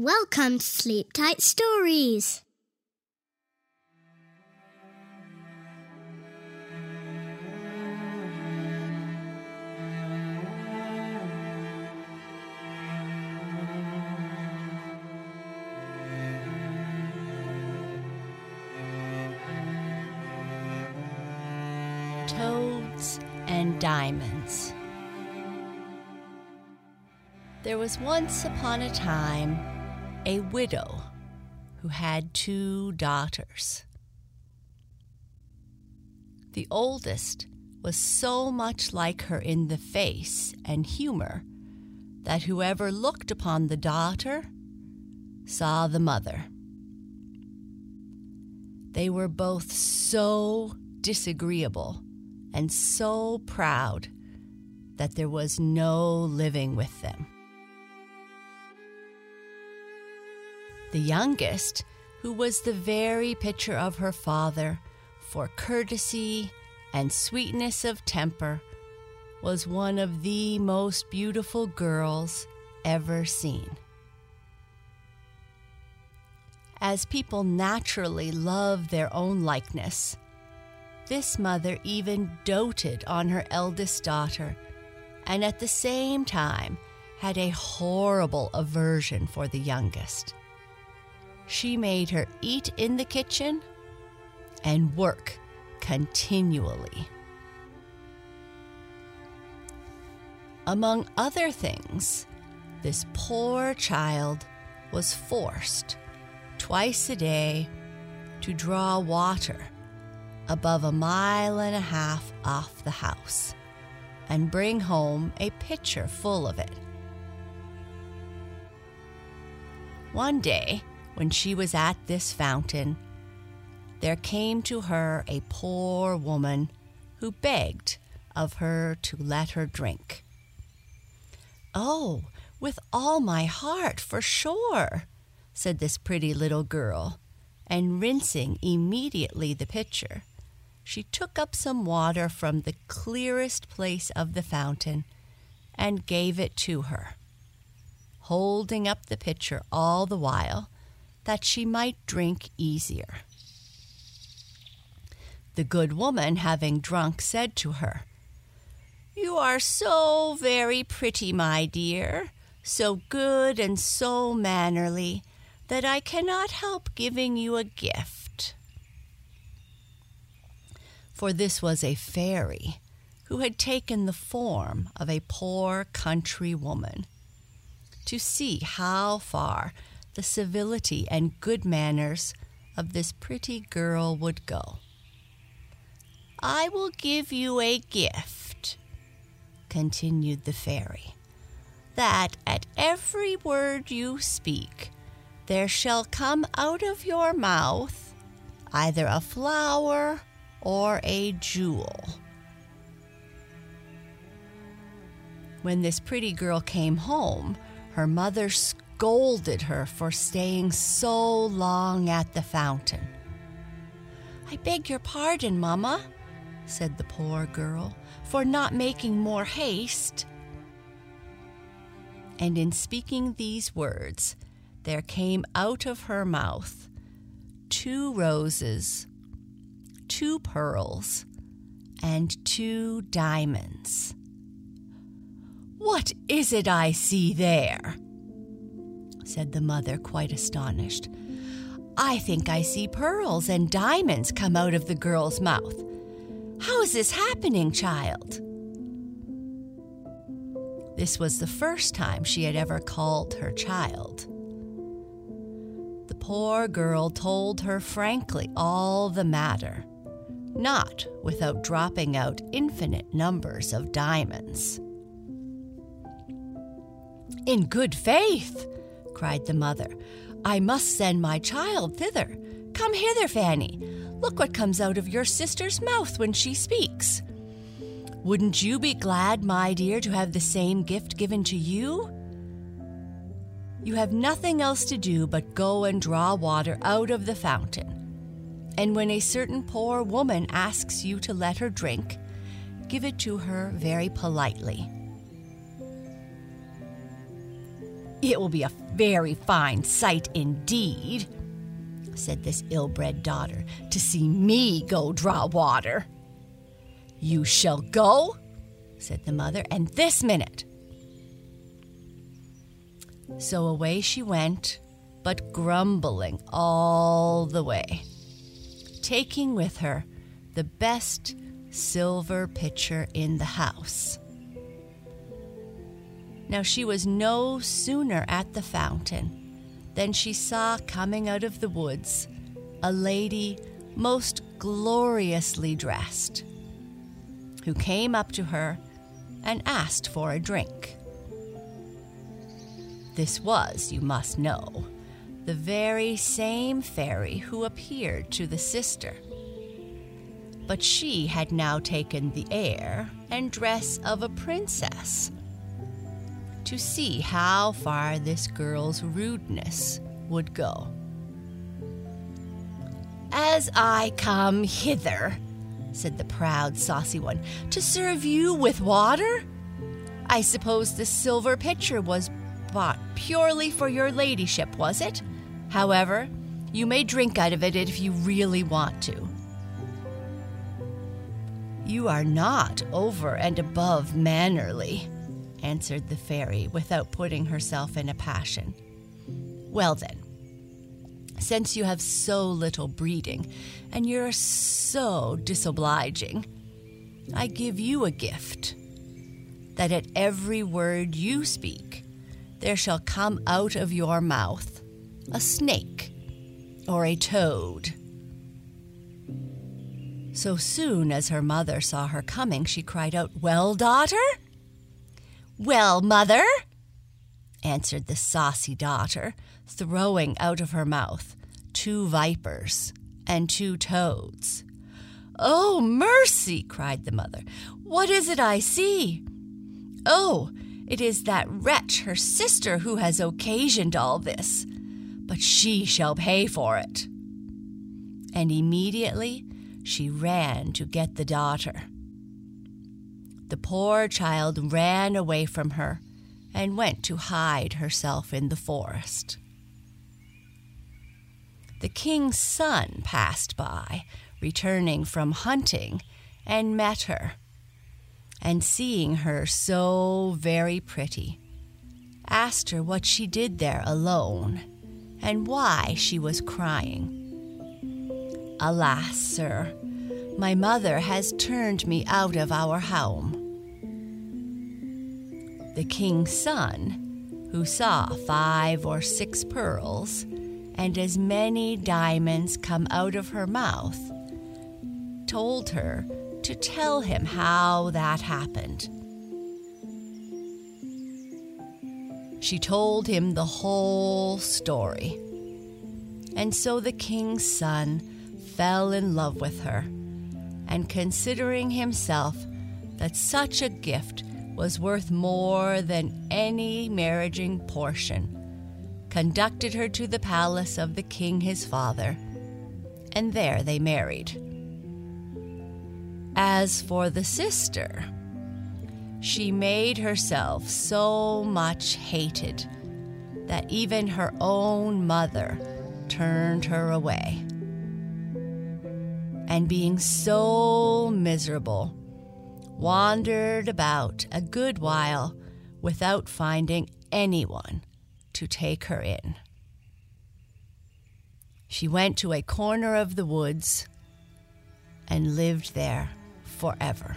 Welcome to Sleep Tight Stories. Toads and Diamonds. There was once upon a time a widow who had two daughters. The oldest was so much like her in the face and humor that whoever looked upon the daughter saw the mother. They were both so disagreeable and so proud that there was no living with them. The youngest, who was the very picture of her father for courtesy and sweetness of temper, was one of the most beautiful girls ever seen. As people naturally love their own likeness, this mother even doted on her eldest daughter and at the same time had a horrible aversion for the youngest. She made her eat in the kitchen and work continually. Among other things, this poor child was forced twice a day to draw water above a mile and a half off the house and bring home a pitcher full of it. One day, when she was at this fountain, there came to her a poor woman who begged of her to let her drink. Oh, with all my heart, for sure, said this pretty little girl, and rinsing immediately the pitcher, she took up some water from the clearest place of the fountain and gave it to her, holding up the pitcher all the while that she might drink easier. The good woman, having drunk, said to her, You are so very pretty, my dear, so good and so mannerly, that I cannot help giving you a gift. For this was a fairy who had taken the form of a poor country woman to see how far the civility and good manners of this pretty girl would go. I will give you a gift, continued the fairy, that at every word you speak there shall come out of your mouth either a flower or a jewel. When this pretty girl came home, her mother scolded her for staying so long at the fountain. I beg your pardon, Mamma, said the poor girl, for not making more haste. And in speaking these words, there came out of her mouth two roses, two pearls, and two diamonds. What is it I see there? Said the mother, quite astonished. I think I see pearls and diamonds come out of the girl's mouth. How is this happening, child? This was the first time she had ever called her child. The poor girl told her frankly all the matter, not without dropping out infinite numbers of diamonds. In good faith, cried the mother, I must send my child thither. Come hither, Fanny. Look what comes out of your sister's mouth when she speaks. Wouldn't you be glad, my dear, to have the same gift given to you? You have nothing else to do but go and draw water out of the fountain. And when a certain poor woman asks you to let her drink, give it to her very politely. It will be a very fine sight indeed, said this ill bred daughter, to see me go draw water. You shall go, said the mother, and this minute. So away she went, but grumbling all the way, taking with her the best silver pitcher in the house. Now she was no sooner at the fountain than she saw coming out of the woods a lady most gloriously dressed, who came up to her and asked for a drink. This was, you must know, the very same fairy who appeared to the sister. But she had now taken the air and dress of a princess to see how far this girl's rudeness would go. As I come hither, said the proud, saucy one, to serve you with water? I suppose the silver pitcher was bought purely for your ladyship, was it? However, you may drink out of it if you really want to. You are not over and above mannerly, answered the fairy without putting herself in a passion. Well, then, since you have so little breeding and you're so disobliging, I give you a gift that at every word you speak, there shall come out of your mouth a snake or a toad. So soon as her mother saw her coming, she cried out, Well, daughter? Well, mother, answered the saucy daughter, throwing out of her mouth two vipers and two toads. Oh, mercy! cried the mother. What is it I see? Oh, it is that wretch, her sister, who has occasioned all this. But she shall pay for it. And immediately she ran to get the daughter. The poor child ran away from her and went to hide herself in the forest. The king's son passed by, returning from hunting, and met her. And seeing her so very pretty, asked her what she did there alone and why she was crying. Alas, sir, my mother has turned me out of our home. The king's son, who saw five or six pearls and as many diamonds come out of her mouth, told her to tell him how that happened. She told him the whole story. And so the king's son fell in love with her and considering himself that such a gift was worth more than any marriaging portion, conducted her to the palace of the king his father, and there they married. As for the sister, she made herself so much hated that even her own mother turned her away and being so miserable, wandered about a good while without finding anyone to take her in. She went to a corner of the woods and lived there forever.